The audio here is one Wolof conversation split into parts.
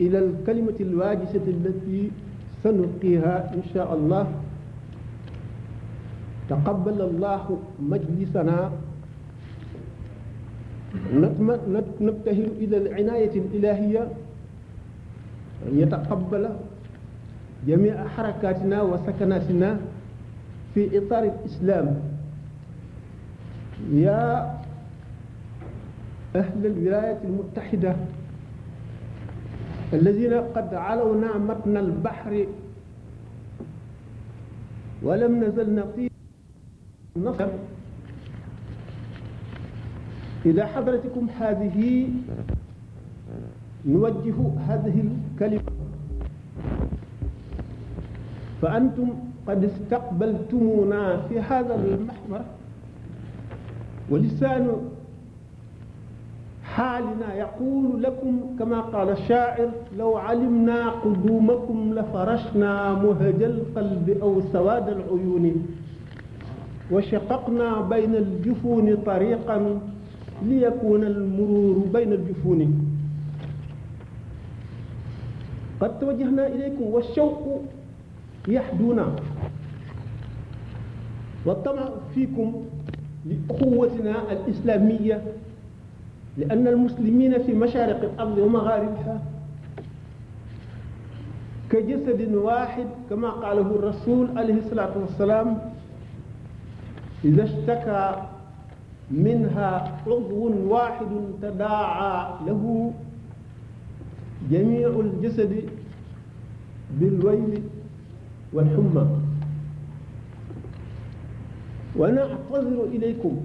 إلى الكلمة الواجسة التي سنلقيها إن شاء الله تقبل الله مجلسنا نبتهل إلى العناية الإلهية أن يتقبل جميع حركاتنا وسكناتنا في إطار الإسلام يا أهل الولايات المتحدة الذين قد علوا نعمتنا البحر ولم نزل نقيم نصر إلى حضرتكم هذه نوجه هذه الكلمة فأنتم قد استقبلتمونا في هذا المحمر ولسان حالنا يقول لكم كما قال الشاعر لو علمنا قدومكم لفرشنا مهج القلب أو سواد العيون وشققنا بين الجفون طريقا ليكون المرور بين الجفون قد توجهنا إليكم والشوق يحدونا والطمع فيكم لأخوتنا الإسلامية لأن المسلمين في مشارق الأرض ومغاربها كجسد واحد كما قاله الرسول عليه الصلاة والسلام إذا اشتكى منها عضو واحد تداعى له جميع الجسد بالويل والحمى ونعتذر إليكم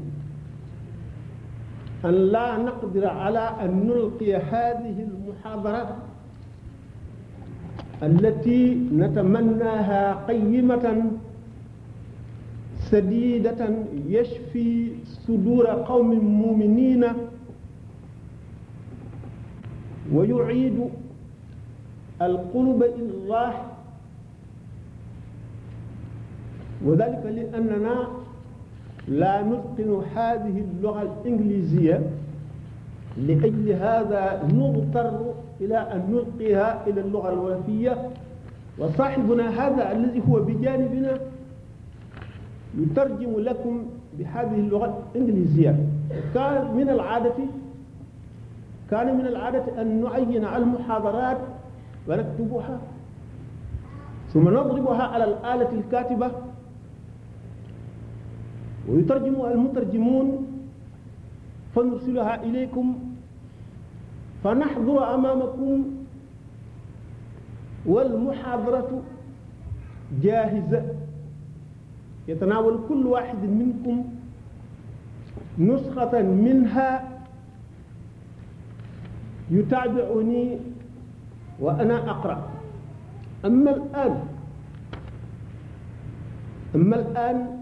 أن لا نقدر على أن نلقي هذه المحاضرة التي نتمناها قيمة سديدة يشفي صدور قوم مؤمنين ويعيد القلوب إلى الله وذلك لأننا لا نتقن هذه اللغة الإنجليزية لأجل هذا نضطر إلى أن نلقيها إلى اللغة الوفية وصاحبنا هذا الذي هو بجانبنا يترجم لكم بهذه اللغة الإنجليزية كان من العادة كان من العادة أن نعين على المحاضرات ونكتبها ثم نضربها على الآلة الكاتبة ويترجم المترجمون فنرسلها إليكم فنحضر أمامكم والمحاضرة جاهزة يتناول كل واحد منكم نسخة منها يتابعني وأنا أقرأ أما الآن أما الآن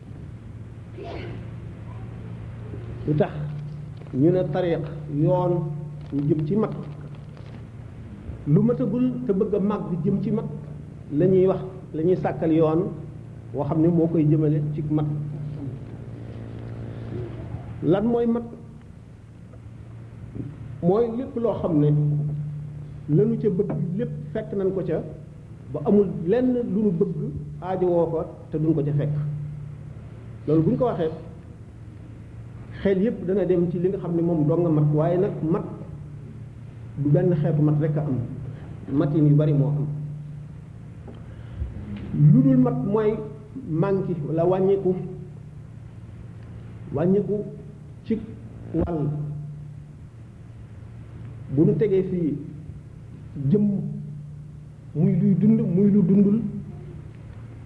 lu tax ñu ne tariq yoon ñu jëm ci mag lu matagul te bëgg a mag bi jëm ci mag la ñuy wax la ñuy sàkkal yoon woo xam ne moo koy jëmale ci mag lan mooy mag mooy lépp loo xam ne lanu ca bëgg lépp fekk nañ ko ca ba amul lenn lu nu bëgg aajowoo ko te duñ ko ca fekk loolu bu ñu ko waxee xel yépp dana dem ci li nga xam ne moom dong nga mat waaye nag mat du benn xeetu mat rekk a am matin yu bari moo am lu dul mat mooy manki walla wàññiku wàññiku ci wàll bu nu tegee fii jëmm muy luy dund muy lu dundul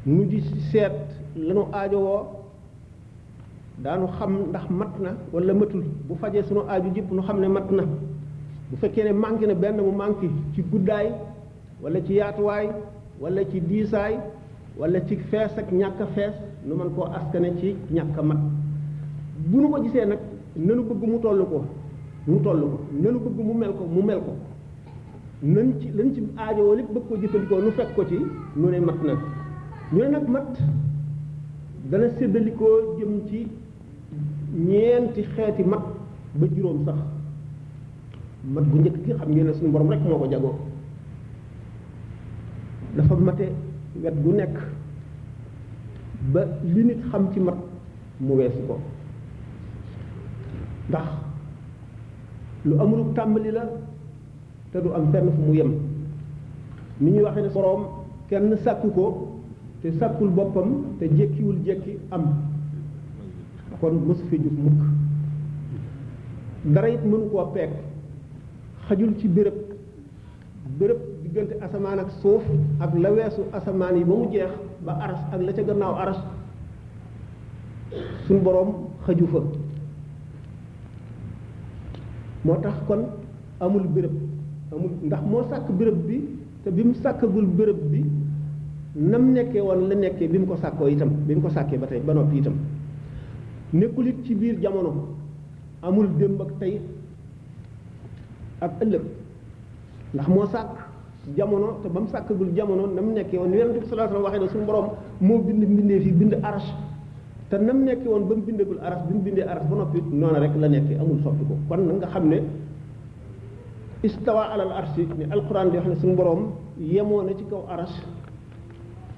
nu di seet lanu aajowoo daanu xam ndax mat na wala matul bu fajee sunu aaju jëpp nu xam ne mat na bu fekkee ne manqué na benn mu manqué ci guddaay wala ci yaatuwaay wala ci diisaay wala ci fees ak ñàkk a fees nu mën koo askane ci ñàkk a mat bu nu ko gisee nag nanu bëgg mu toll ko mu toll ko nanu bëgg mu mel ko mu mel ko nan ci lan ci aajowoo lépp bëgg ko jëfandikoo nu fekk ko ci nu ne mat na ñu ne nag mat dana séddalikoo jëm ci ñeenti xeeti mat ba juróom sax mat bu njëkk gi xam ngeen ne suñu borom rek moo ko jagoo dafa mate wet gu nekk ba li nit xam ci mat mu weesu ko ndax lu amulub tàmbali la te du am fenn fu mu yem ni ñuy waxee ne boroom kenn sàkku ko te sàkkul boppam te jekkiwul jekki am kon mësu fi jug mukk dara it mënu koo peeg xajul ci béréb béréb diggante asamaan ak suuf ak la weesu asamaan yi ba mu jeex ba aras ak la ca gannaaw aras suñ boroom xaju fa moo tax kon amul béréb amul ndax moo sàkk béréb bi te bi mu sàkkagul béréb bi nam nekkee woon la nekkee bi mu ko sàkkoo itam bi mu ko sàkkee ba tey ba noppi itam nekkul it ci biir jamono amul démb ak tey ak ëllëg ndax moo sàkk jamono te ba mu sàkkagul jamono na mu nekkee woon yonent bi sallallahu alayhi wasallam waxee ne suñu borom moo bind mbindee fi bind arash te na mu nekkee woon ba mu bindagul arash bi mu bindee arash ba noppi noonu rek la nekkee amul soppi ko kon na nga xam ne istawa alal arshi ni alquran di wax ne suñu borom yemoo na ci kaw arash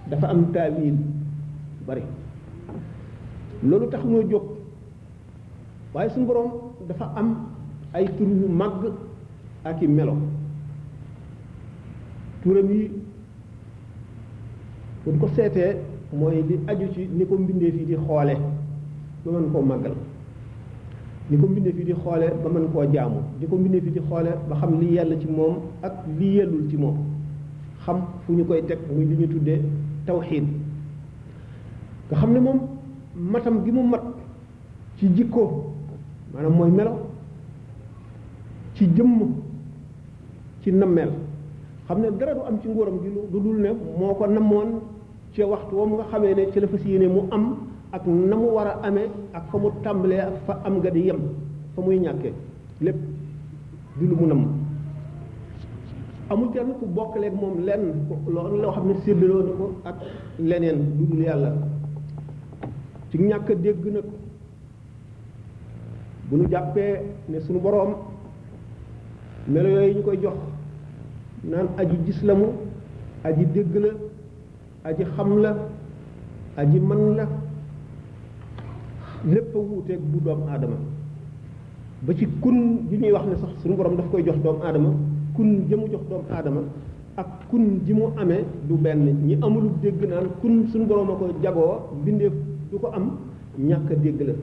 dafa am taawil bari loolu tax noo jóg waaye suñu boroom dafa am ay tur yu màgg ak i melo turam yi buñ ko seetee mooy li aju ci ni ko mbindee fii di xoole ba mën koo màggal ni ko mbindee fii di xoole ba mën koo jaamu di ko mbindee fii di xoole ba xam li yell ci moom ak li yellul ci moom xam fu ñu koy teg muy li ñu tuddee tawxiid nga xam ne moom matam gi mu mat ci jikko maanaam mooy melo ci jëmm ci nammeel xam ne dara du am ci nguuram gi lu dul ne moo ko nammoon ci waxtu wam nga xamee ne ci la fas yéene mu am ak na mu war a amee ak fa mu tàmbalee ak fa am nga di yem fa muy ñàkkee lépp di lu mu nam amul kenn ku bokkaleeg moom lenn loolu loo xam ne séddaloo na ko ak leneen lu dul yàlla ci ñàkk a dégg nag bu ñu jàppee ne suñu boroom melo yooyu ñu koy jox naan aji gis la mu aji dégg la aji xam la aji man la lépp a wuuteeg bu doomu aadama ba ci kun ji ñuy wax ne sax suñu borom daf koy jox doomu aadama kun jëmu jox doomu aadama ak kun ji mu amee du benn ñi amul dégg naan kun suñu borom a ko jagoo bindeef du ko am ñàkk a dégg la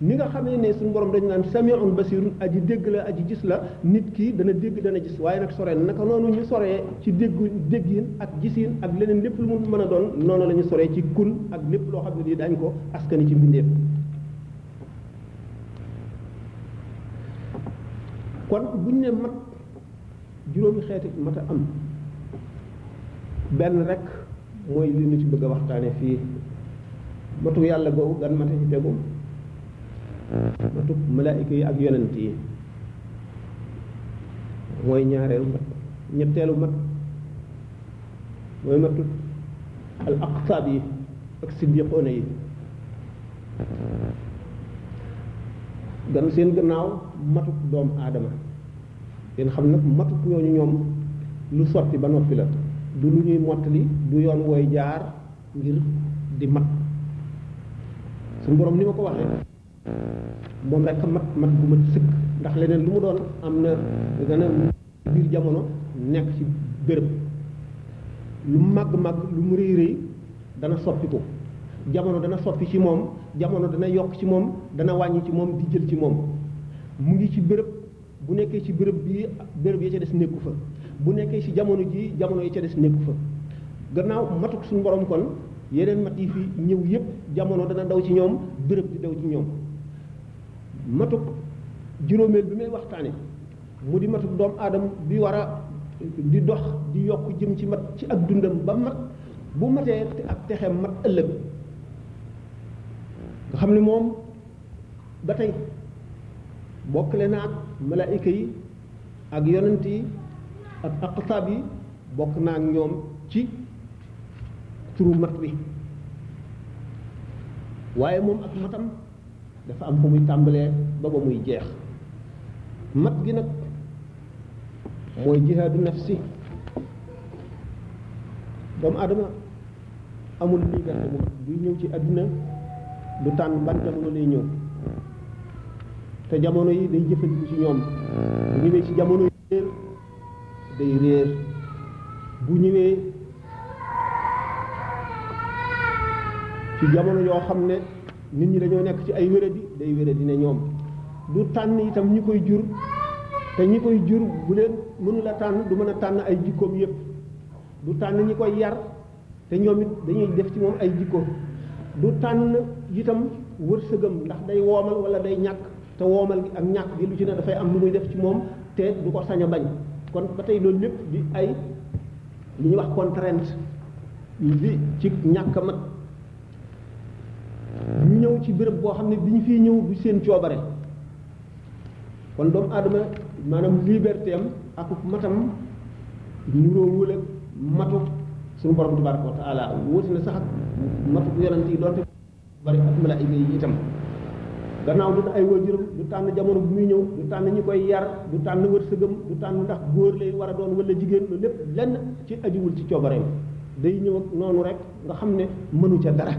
ni nga xamee ne suñu borom dañu naan samiun basirun aji dégg la aji gis la nit ki dana dégg dana gis waaye nag sore naka noonu ñu soree ci déggu déggin ak gisin ak leneen lépp lu mu mën a doon noonu la ñu soree ci kun ak lépp loo xam ne lii daañu ko askani ci mbindeef kon buñ ne mat juróomi xeeti mat a am benn rek mooy li ñu ci bëgg a waxtaane fii matu yàlla googu gan mata ci tegu matu malaayika yi ak yonent yi mooy ñaareelu mat ñetteelu mat mooy matu al aqtaab yi ak siddiqoona yi gan seen gannaaw matu doomu aadama ngeen xam nag matut ñooñu ñoom lu sotti ba noppi la du lu ñuy mottali du yoon wooy jaar ngir di mat suñu borom ni ma ko waxee moom rek mat mat bu mat sëkk ndax leneen lu mu doon am na dana biir jamono nekk ci béréb lu mu màgg-màgg lu mu rëy rëy dana soppi ko jamono dana soppi ci moom jamono dana yokk ci moom dana wàññi ci moom di jël ci moom mu ngi ci béréb bu nekkee ci béréb bi béréb yi ca des nekku fa bu nekkee ci jamono ji jamono yi ca des nekku fa gannaaw matuk suñu borom kon yeneen mat yi fi ñëw yépp jamono dana daw ci ñoom béréb di daw ci ñoom matuk juróomeel bi may waxtaane mu di matuk doomu aadama bi war a di dox di yokk jëm ci mat ci ak dundam ba mat bu matee ak texem mat ëllëg nga xam ne moom ba tey bokkle na ak malaayika yi ak yonent yi ak aqtaab yi bokk na ak ñoom ci turu mat bi waaye moom ak matam dafa am fu muy tàmbalee ba ba muy jeex mat gi nag mooy jihaadu nafsi doomu aadama amul liberté moom buy ñëw ci àddina du tànn ban jamono lay ñëw te jamono yi day jëfandiku ci ñoom bu ñëwee ci jamono yi réer day réer bu ñëwee ci jamono yoo xam ne nit ñi dañoo nekk ci ay wéradi day wéradi ne ñoom du tànn itam ñi koy jur te ñi koy jur bu leen mënul a tànn du mën a tànn ay jikkoom yépp du tànn ñi koy yar te ñoom it dañuy def ci moom ay jikko du tànn itam wërsëgam ndax day woomal wala day ñàkk te woomal gi ak ñàkk gi lu ci ne dafay am lu muy def ci moom te du ko sañ a bañ kon ba tey loolu lépp di ay li ñuy wax contrainte li ci ñàkk a mat ñu ñëw ci béréb boo xam ne bi ñu fiy ñëw du seen coobare kon doomu aadama maanaam liberté am ak matam nuróowul ak matu suñu borom tabaraka wa taala wuute na sax ak matu yonent yi doonte bari ak malaayika yi itam gannaaw du ay waajuram du tànn jamono bu muy ñëw du tànn ñi koy yar du tànn wërsëgam du tànn ndax góor lay war a doon wala jigéen loolu lépp lenn ci ajuwul ci coobareem day ñëw ak noonu rek nga xam ne mënu ca dara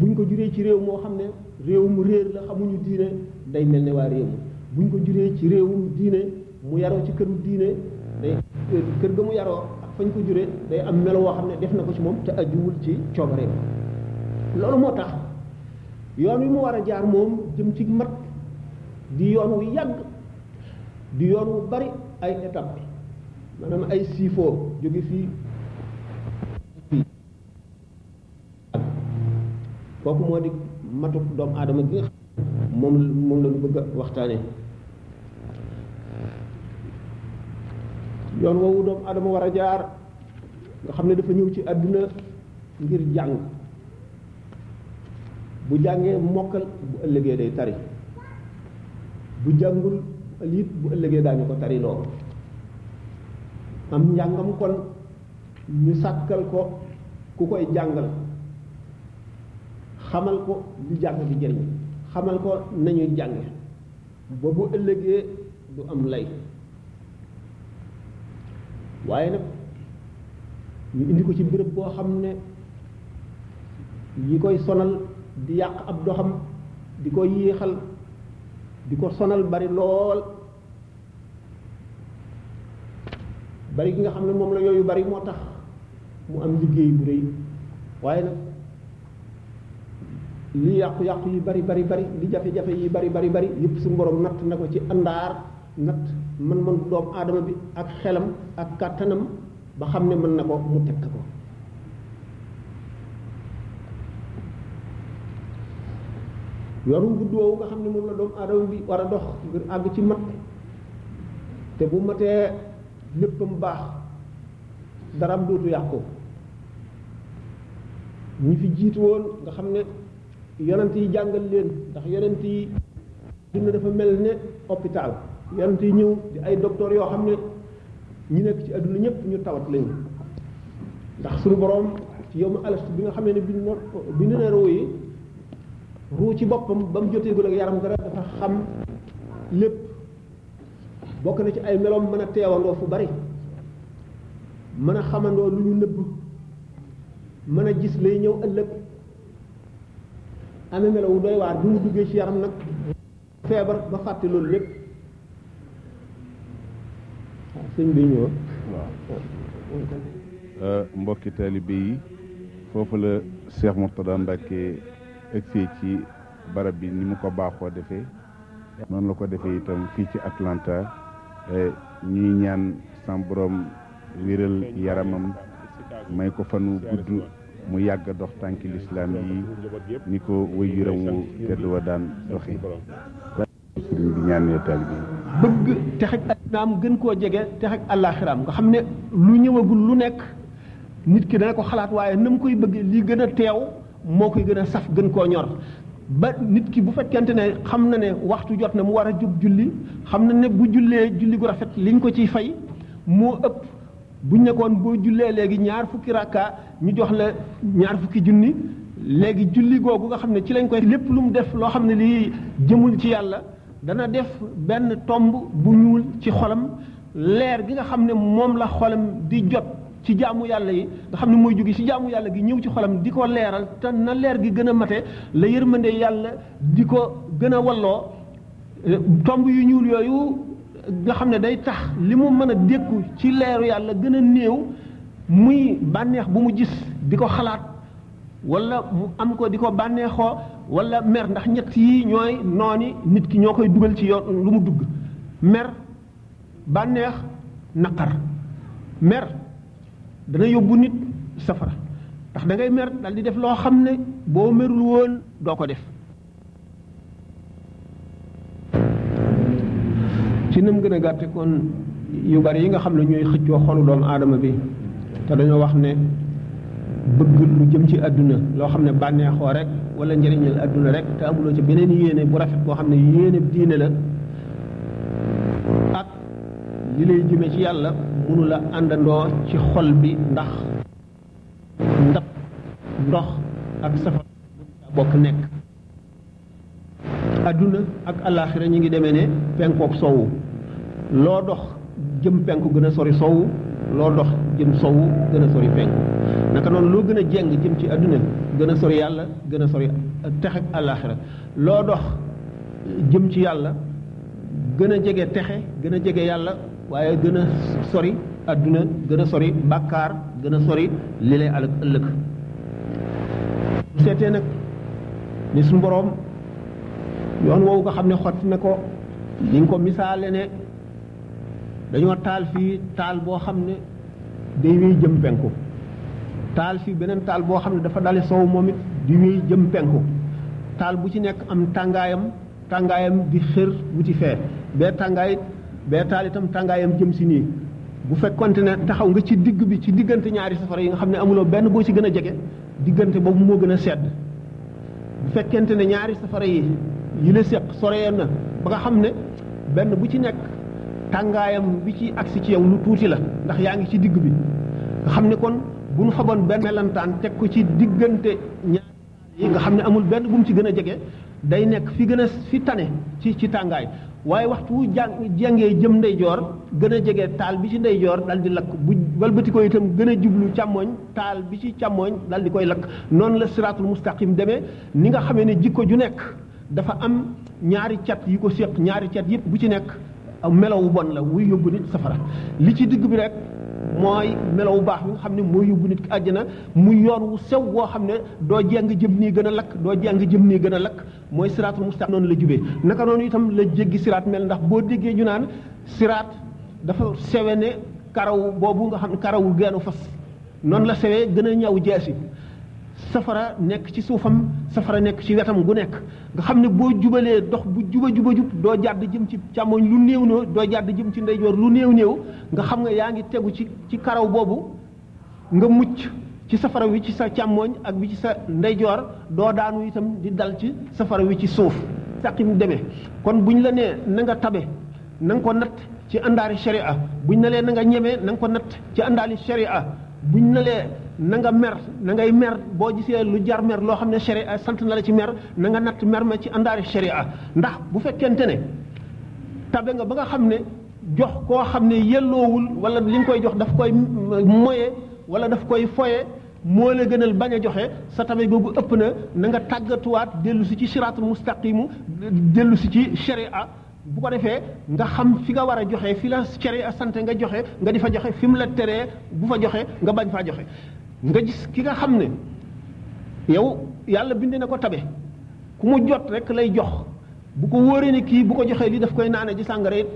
buñ ko juree ci réew moo xam ne réew mu réer la xamuñu diine day mel ne waa réew mi buñ ko juree ci réewum diine mu yaroo ci këru diine day kër ga mu yaroo ak fañ ko juree day am melo woo xam ne def na ko ci moom te ajuwul ci coobareem loolu moo tax yoon wi mu war a jaar moom jëm ci mat di yoon wu yàgg di yoon wu bari ay étape maanaam ay siifoo jóge fii fii kooku moo di matuk doomu aadama gi nga xam moom moom la ñu bëgg a waxtaane yoon woowu doomu aadama war a jaar nga xam ne dafa ñëw ci àdduna ngir jàng bu jàngee mokkal bu ëllëgee day tari bu jàngul liit bu ëllëgee daañu ko tari loo am njàngam kon ñu sàkkal ko ku koy jàngal xamal ko li jàng di jëriñ xamal ko nañuy jànge ba bu ëllëgee du am lay waaye nag ñu indi ko ci béréb boo xam ne yi koy sonal di yàq ab doxam di ko yéexal di ko sonal bari lool bari gi nga xam ne moom la yooyu bari moo tax mu am liggéey bu rëy waaye nag li yàqu-yàqu yi bari bari bari li jafe-jafe yi bari bari bari yëpp suñu borom natt na ko ci àndaar natt man man doomu aadama bi ak xelam ak kàttanam ba xam ne mën na ko mu teg ko yoonu gudd woowu nga xam ne moom la doomu aadama bi war a dox ngir àgg ci mat te bu matee léppam baax dara am dootu yàqu ñi fi jiitu woon nga xam ne yonent yi jàngal leen ndax yonent yi dina dafa mel ne hôpital yonent yi ñëw di ay docteur yoo xam ne ñi nekk ci àdduna ñëpp ñu tawat lañu ndax suñu boroom ci yow mu alastu bi nga xamee ne bi na bi na ruu yi ruu ci boppam ba mu joteegul ak yaram dara dafa xam lépp bokk na ci ay meloom mën a teewandoo fu bari mën a xamandoo lu ñu nëbb mën a gis lay ñëw ëllëg amee melo wu doy waar bu mu duggee ci yaram nag feebar ba fàtte loolu lépp waaw sëñ bi ñëw waaw mbokki taalibe yi foofu la Cheikh Mourtada Mbacke egsi ci barab bi ni mu ko baaxoo defee noonu la ko defee itam fii ci Atlanta ñuy ñaan sam borom wéral yaramam may ko fanu gudd mu yàgg a dox tànki lislaam yi ni ko wéyuram wu tedd wa daan doxi sëriñ bi ñaan yeetal bi bëgg texeg addunaam gën koo jege texeg àllaaxiraam nga xam ne lu ñëwagul lu nekk nit ki dana ko xalaat waaye na mu koy bëggee li gën a teew moo koy gën a saf gën koo ñor ba nit ki bu fekkente ne xam na ne waxtu jot na mu war a jóg julli xam na ne bu jullee julli gu rafet liñ ko ciy fay moo ëpp buñ nekkoon boo jullee léegi ñaar fukki rakka ñu jox la ñaar fukki junni léegi julli googu nga xam ne ci lañ koy lépp lu mu def loo xam ne lii jëmul ci yàlla dana def benn tomb bu ñuul ci xolam leer gi nga xam ne moom la xolam di jot ci jaamu yàlla yi nga xam ne mooy jóge ci jaamu yàlla gi ñëw ci xolam di ko leeral te na leer gi gën a mate la yërmande yàlla di ko gën a walloo tomb yu ñuul yooyu nga xam ne day tax li mu mën a dékku ci leeru yàlla gën a néew muy bànneex bu mu gis di ko xalaat wala mu am ko di ko bànneexoo wala mer ndax ñett yi ñooy nooni nit ki ñoo koy dugal ci yoon lu mu dugg mer bànneex naqar mer dana yóbbu nit safara ndax da ngay mer dal di def loo xam ne boo merul woon doo ko def ci nam gën a gàtte kon yu bari yi nga xam ne ñooy xëccoo xolu doomu aadama bi te dañoo wax ne bëgg lu jëm ci àdduna loo xam ne bànneexoo rek wala njëriñal àdduna rek te amuloo ci beneen yéene bu rafet boo xam ne yéene diine la ak li lay jëme ci yàlla mënu la àndandoo ci xol bi ndax ndab ndox ak safara bokk nekk adduna ak alaxira ñu ngi demee ne penkook sowu loo dox jëm penku gën a sori sowu loo dox jëm sowu gën a sori penku naka noonu loo gën a jeng jëm ci adduna gën a sori yàlla gën a sori tex ak alaxira loo dox jëm ci yàlla gën a jege texe gën a jege yàlla waaye gën a sori adduna gën a sori bàkkaar gën a sori li lay alak ëllëg bu seetee nag ni suñu boroom yoon woowu nga xam ne xotti na ko ni nga ko misaale ne dañoo taal fii taal boo xam ne day wéy jëm penku taal fii beneen taal boo xam ne dafa dale sow moom it di wéy jëm penku taal bu ci nekk am tàngaayam tàngaayam di xër wuti fee bee tàngaay bee taal itam tàngaayam jëm si nii bu fekkonte ne taxaw nga ci digg bi ci diggante ñaari safara yi nga xam ne amuloo benn boo ci gën a jege diggante boobu moo gën a sedd bu fekkente ne ñaari safara yi yi la séq soree na ba nga xam ne benn bu ci nekk tàngaayam bi ci agsi ci yow lu tuuti la ndax yaa ngi ci digg bi nga xam ne kon bu ñu faboon benn melantaan teg ko ci diggante ñaari yi nga xam ne amul benn bu mu ci gën a jege day nekk fi gën a fi tane ci ci tàngaay waaye waxtu wu jàng jàngee jëm ndeyjoor gën a jege taal bi ci ndeyjoor dal di lakk bu walbati ko itam gën a jublu càmmoñ taal bi ci càmmooñ dal di koy lakk noonu la siraatul mustaqim demee ni nga xamee ne jikko ju nekk dafa am ñaari cat yi ko séq ñaari cat yëpp bu ci nekk melowu bon la wuy yóbbu nit safara li ci digg bi rek mooy melowu baax bi nga xam ne mooy yóbbu nit ki àjjana muy yoon wu sew woo xam ne doo jeng jëm nii gën a lakk doo jeng jëm nii gën a lakk mooy siraatul mustaqim noonu la jubee naka noonu itam la jéggi siraat mel ndax boo déggee ñu naan siraat dafa sewe ne karaw boobu nga xam karawu geenu fas noonu la sewee gën a ñaw jeesi safara nekk ci suufam safara nekk ci wetam gu nekk nga xam ne boo jubalee dox bu juba juba jub doo jàdd jëm ci càmmoñ lu néew noo doo jàdd jëm ci ndeyjoor lu néew néew nga xam nga yaa ngi tegu ci ci karaw boobu nga mucc ci safara wi ci sa càmmooñ ak bi ci sa ndeyjoor doo daanu itam di dal ci safara wi ci suuf sàqim deme kon bu ñu la nee na nga tabe na nga ko natt ci àndaari sharia bu ñu la lee na nga ñeme na nga ko natt ci àndaali sharia bu ñu la lee na nga mer na ngay mer boo gisee lu jar mer loo xam ne sharia sant na la ci mer na nga natt mer ma ci àndaari sharia ndax bu fekkente ne tabe nga ba nga xam ne jox koo xam ne yelloowul wala li nga koy jox daf koy moye wala daf koy foye moo la gënal bañ a joxe sa tabe googu ëpp na na nga tàggatuwaat dellu si ci siraatul mustaqimu dellu si ci sharia bu ko defee nga xam fi nga war a joxe fi la sharia sant nga joxe nga di fa joxe fi mu la teree bu fa joxe nga bañ faa joxe nga gis ki nga xam ne yow yàlla bind na ko tabe ku mu jot rek lay jox bu ko wóoree ne kii bu ko joxee lii daf koy naane ji sàngara it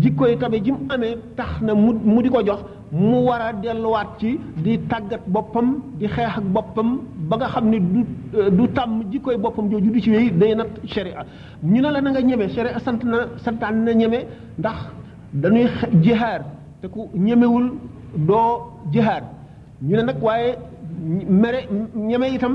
jikkoy tabe ji mu amee tax na mu mu di ko jox mu war a delluwaat ci di tàggat boppam di xeex ak boppam ba nga xam ne du euh, du tàmm jikkoy boppam jooju du ci wéy day nat sharia ñu ne la na nga ñeme sharia sant na santaan na ñeme ndax dañuy jihaar te ku ñemewul doo jihaar ñu ne nag waaye mere ñeme itam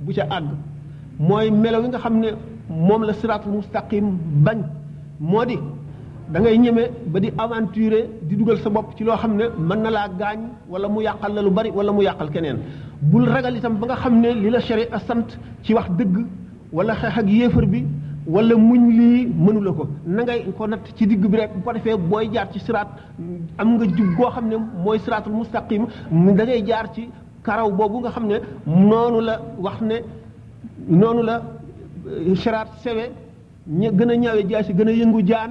bu ca àgg mooy melo yi nga xam ne moom la siraatul mustaqim bañ moo di da ngay ñeme ba di aventurer di dugal sa bopp ci loo xam ne mën na laa gaañ wala mu yàqal la lu bari wala mu yàqal keneen bul ragal itam ba nga xam ne li la sharia sant ci wax dëgg wala xeex ak yéefar bi wala muñ lii mënu la ko na ngay ko natt ci digg bi rek bu ko defee booy jaar ci siraat am nga jub goo xam ne mooy siraatul mustaqim da ngay jaar ci karaw boobu nga xam ne noonu la wax ne noonu la siraat sewe ña gën a ñawe jaasi gën a yëngu jaan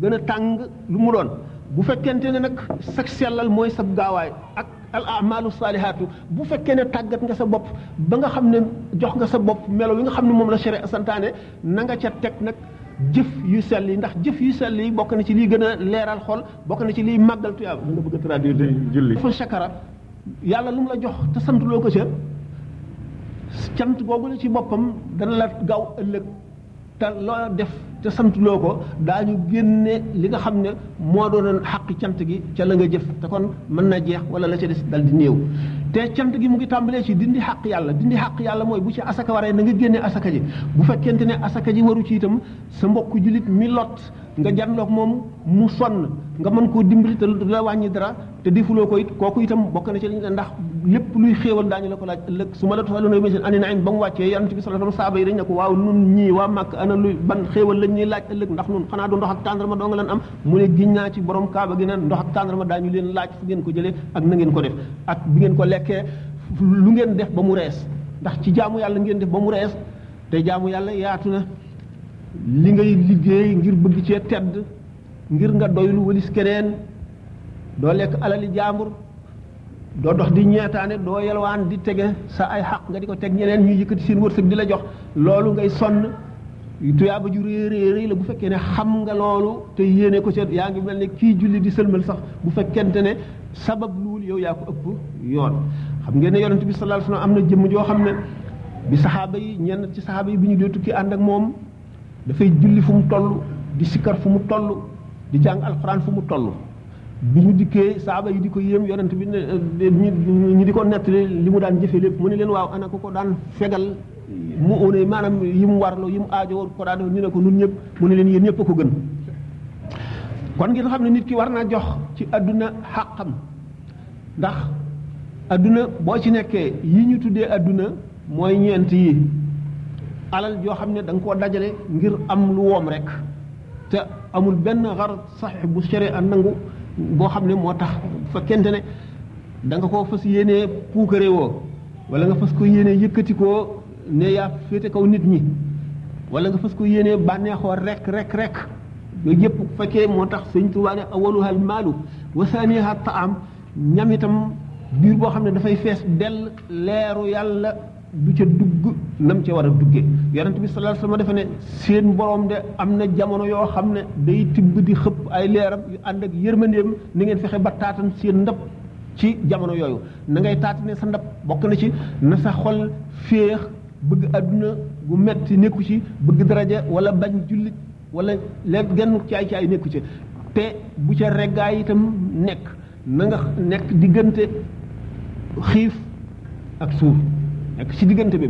gën a tàng lu mu doon bu fekkente ne nag sag sellal mooy sab gaawaay ak al amalu saalihaatu bu fekkee ne tàggat nga sa bopp ba nga xam ne jox nga sa bopp melo wi nga xam ne moom la sharia santaane na nga ca teg nag jëf yu sell yi ndax jëf yu sell yi bokk na ci liy gën a leeral xol bokk na ci liy màggal tuyaab da nga bëgg a traduire julli fa shakara yàlla lu mu la jox te santuloo ko ca cant googu la ci boppam dana la gaaw ëllëg te loo def te santuloo ko daañu génne li nga xam ne moo doonoon xaqi cant gi ca la nga jëf te kon mën na jeex wala la ca des dal di néew te cant gi mu ngi tàmbalee ci dindi xaq yàlla dindi xaq yàlla mooy bu ci asaka waree na nga génne asaka ji bu fekkente ne asaka ji waru ci itam sa mbokk julit mi lot nga janloog moom mu sonn nga mën koo dimbali te du la wàññi dara te defuloo ko it kooku itam bokk na ci liñ la ndax lépp luy xéewal daañu la ko laaj ëllëg su ma la toxaloon yow misin ani naim ba mu wàccee yonent bi sallallahu alayhi wasallam saaba yi dañ ne ko waaw nun ñii waa màkk ana luy ban xéewal lañ ñuy laaj ëllëg ndax nun xanaa du ndox ak tàndarma doo nga leen am mu ne giñ naa ci borom kaaba gi ne ndox ak tàndarma daañu leen laaj fu ngeen ko jëlee ak na ngeen ko def ak bi ngeen ko lekkee lu ngeen def ba mu rees ndax ci jaamu yàlla ngeen def ba mu rees te jaamu yàlla yaatu na li ngay liggéey ngir bëgg cee tedd ngir nga doylu walis keneen doo lekk alali jaambur doo dox di ñeetaane doo yelwaan di tege sa ay xaq nga di ko teg ñeneen ñuy yëkkati seen wërsëg di la jox loolu ngay sonn tuyaaba ju réeréeréy la bu fekkee ne xam nga loolu te yéene ko seet yaa ngi mel ne kii julli di sëlmal sax bu fekkente ne sabab luul yow yaa ko ëpp yoon xam ngeen ne yonent bi sallallahu alayhi wasallam am na jëmm joo xam ne bi saxaaba yi ñenn ci saxaaba yi bi ñu dee tukki ànd ak moom dafay julli fu mu toll di sikkar fu mu toll di jàng alxuraan fu mu toll bi ñu dikkee saaba yi di ko yéem yonent bi ñu di ko nettali li mu daan jëfe lépp mu ne leen waaw ana ko ko daan fegal mu one maanaam yi mu warloo yi mu aajo woon ko daan ñu ne ko nun ñëpp mu ne leen yéen ñëpp a ko gën kon ngeen xam ne nit ki war naa jox ci àdduna xàqam ndax àdduna boo ci nekkee yi ñu tuddee àdduna mooy ñeent yi alal joo xam ne da nga koo dajale ngir am lu woom rek te amul benn xar sax bu sere a nangu boo xam ne moo tax fekkente ne da nga koo fas yéenee puukare woo wala nga fas ko yéenee yëkkati koo ne yaa féete kaw nit ñi wala nga fas ko yéenee bànneexoo rek rek rek yooyu yëpp fekkee moo tax sëñ Tuubaa ne awaluha al maalu wa saaniha taam ñam itam biir boo xam ne dafay fees dell leeru yàlla du ca dugg nam ca war a duggee yonent bi sallallahu alayhi wasallam dafa ne seen borom de am na jamono yoo xam ne day tibb di xëpp ay leeram yu ànd ak yërmandeem ni ngeen fexe ba taatan seen ndab ci jamono yooyu na ngay taatane sa ndab bokk na ci na sa xol féex bëgg àdduna gu metti nekku ci bëgg daraja wala bañ jullit wala leen genn caay-caay nekku ca te bu ca reggaay itam nekk na nga nekk diggante xiif ak suur nekk ci diggante bi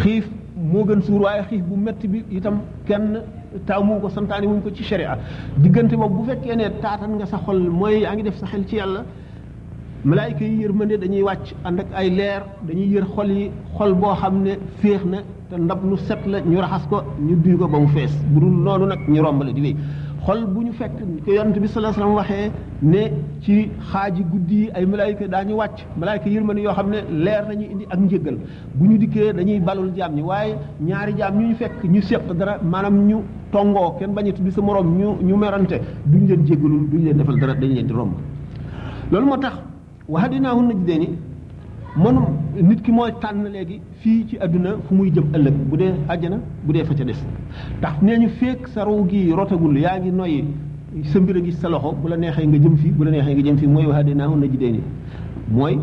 xiif moo gën suur waaye xiif bu metti bi itam kenn taamu ko santaane wuñ ko ci sharia diggante boobu bu fekkee ne taatan nga sa xol mooy yaa ngi def sa xel ci yàlla malaayka yi yërmande dañuy wàcc ànd ak ay leer dañuy yër xol yi xol boo xam ne féex na te ndab lu set la ñu raxas ko ñu duy ko ba mu fees bu dul loolu nag ñu romb la di wéy xol bu ñu fekk ko yonent bi sallallahu alayhi wasallam waxee ne ci xaaji guddi yi ay malaayika daañu wàcc malaayika yërmande yoo xam ne leer nañu indi ak njëggal bu ñu dikkee dañuy balul jaam ñi waaye ñaari jaam ñu ñu fekk ñu séq dara maanaam ñu tongoo kenn bañ a tudd sa moroom ñu ñu merante duñ leen jéggalul duñ leen defal dara dañ leen di romb loolu moo tax wax dinaa hun na jidee ni mënum nit ki mooy tànn léegi fii ci àdduna fu muy jëm ëllëg bu dee àjjana bu dee fa ca des ndax nee ñu feek sa ruu gi rotagul yaa ngi noyyi sa mbir a gis sa loxo bu la neexee nga jëm fii bu la neexee nga jëm fii mooy wax dinaa hun na jidee ni mooy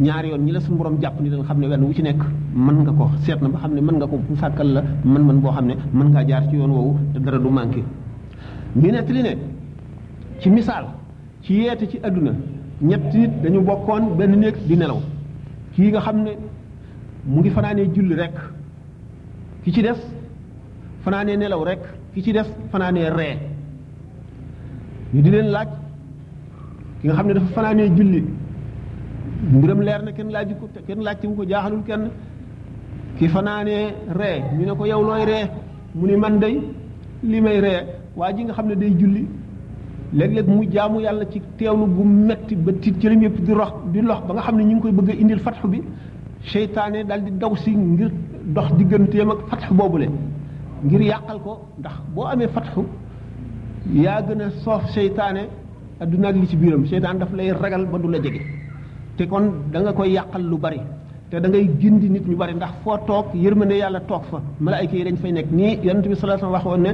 ñaari yoon ñi la suñu borom jàpp ni leen xam ne wenn wu ci nekk mën nga ko seet na ba xam ne mën nga ko bu sàkkal la mën mën boo xam ne mën ngaa jaar ci yoon woowu te dara du manqué ñu nettali ne ci misaal ci yeete ci àdduna ñett nit dañu bokkoon benn néeg di nelaw kii nga xam ne mu ngi fanaanee julli rek ki ci des fanaanee nelaw rek ki ci des fanaanee ree ñu di leen laaj ki nga xam ne dafa fanaanee julli mbiram leer na kenn laaju ko kenn laajte wu ko jaaxalul kenn ki fanaanee ree ñu ne ko yow looy ree mu ni man day li may ree waa ji nga xam ne day julli léeg-léeg mu jaamu yàlla ci teewlu gu metti ba tiit cëram yëpp di rox di lox ba nga xam ne ñu ngi koy bëgg a indil fatxu bi seytaane daal di daw si ngir dox digganteem ak fatxu boobule ngir yàqal ko ndax boo amee fatxu yaa gën a soof seytaane adduna ak li ci biiram seytaan daf lay ragal ba du la jege te kon da nga koy yàqal lu bari te da ngay gindi nit ñu bari ndax foo toog yërmande yàlla toog fa malaayka yi dañ fay nekk nii yonent bi sallallahu alayhi wasallam waxoon ne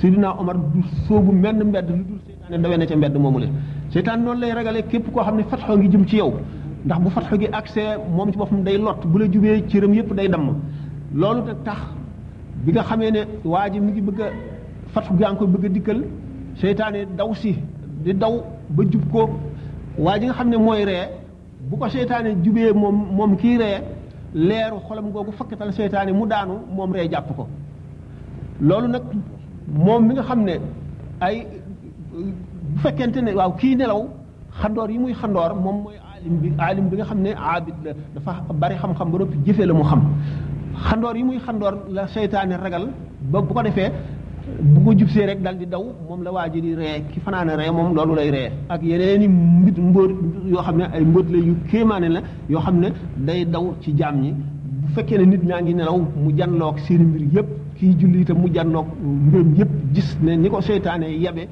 Seydina Omar du soobu menn mbedd lu dul seytaane dawee na ca mbedd moomu le seytaan noonu lay ragale képp koo xam ne fatxoo ngi jëm ci yow ndax bu fatxoo gi accès moom ci boppam day lott bu la jubee cëram yépp day damm loolu nag tax bi nga xamee ne waa ji mi ngi bëgg a fatu gaa ngi ko bëgg a dikkal seytaane daw si di daw ba jub ko waa ji nga xam ne mooy ree bu ko seytaane jubee moom moom kii ree leeru xolam googu fakkatal seytaane mu daanu moom ree jàpp ko loolu nag moom mi nga xam ne ay bu fekkente ne waaw kii nelaw xandoor yi muy xandoor moom mooy aalim bi aalim bi nga xam ne aabid la dafa bari xam-xam ba noppi jëfee la mu xam xandoor yi muy xandoor la seytaane ragal ba bu ko defee bu ko jubsee rek dal di daw moom la waa ji di ree ki fanaane ree moom loolu lay ree ak yeneen i mbit mbóot yoo xam ne ay mbóot la yu kéemaane la yoo xam ne day daw ci jaam ñi bu fekkee ne nit ñaa ngi nelaw mu janloog seen mbir yépp kiy julli itam mu janloog mbiram yépp gis ne ni ko seytaane yabe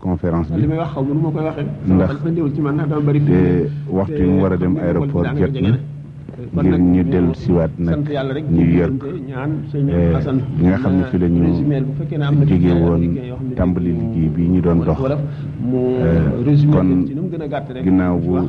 conférence bi li may wax xaw ma nu ma koy waxee. ndax sama ndiwul ci man ndax dama bëri. te waxtu yi mu war a dem aéroport jot na ngir ñu dellu siwaat nag New York bi nga xam ne fi la ñu jóge woon tàmbali liggéey bi ñu doon dox kon ginnaaw bu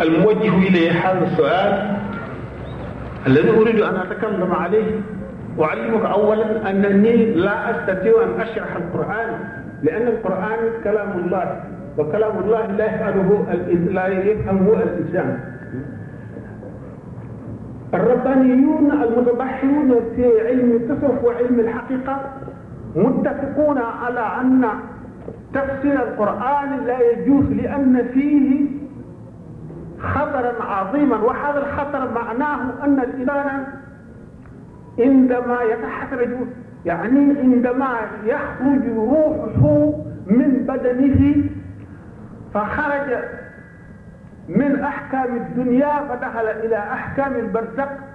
الموجه إلي هذا السؤال الذي أريد أن أتكلم عليه أعلمك أولا أنني لا أستطيع أن أشرح القرآن لأن القرآن كلام الله وكلام الله لا يفهمه لا يفهمه الإنسان الربانيون المتبحرون في علم التصوف وعلم الحقيقة متفقون على أن تفسير القرآن لا يجوز لأن فيه خطرا عظيما وهذا الخطر معناه أن الإنسان عندما يتحرج يعني عندما يخرج روحه من بدنه فخرج من أحكام الدنيا فدخل إلى أحكام البرزق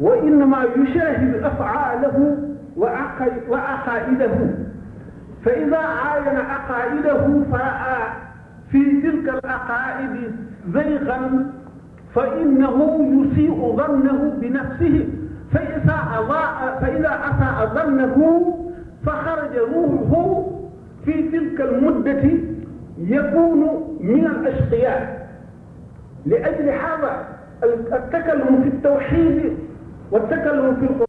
وإنما يشاهد أفعاله وعقائده فإذا عاين عقائده فرأى في تلك العقائد زيغا فإنه يسيء ظنه بنفسه فإذا أساء ظنه فخرج روحه في تلك المدة يكون من الأشقياء لأجل هذا التكلم في التوحيد والتكلم في القرآن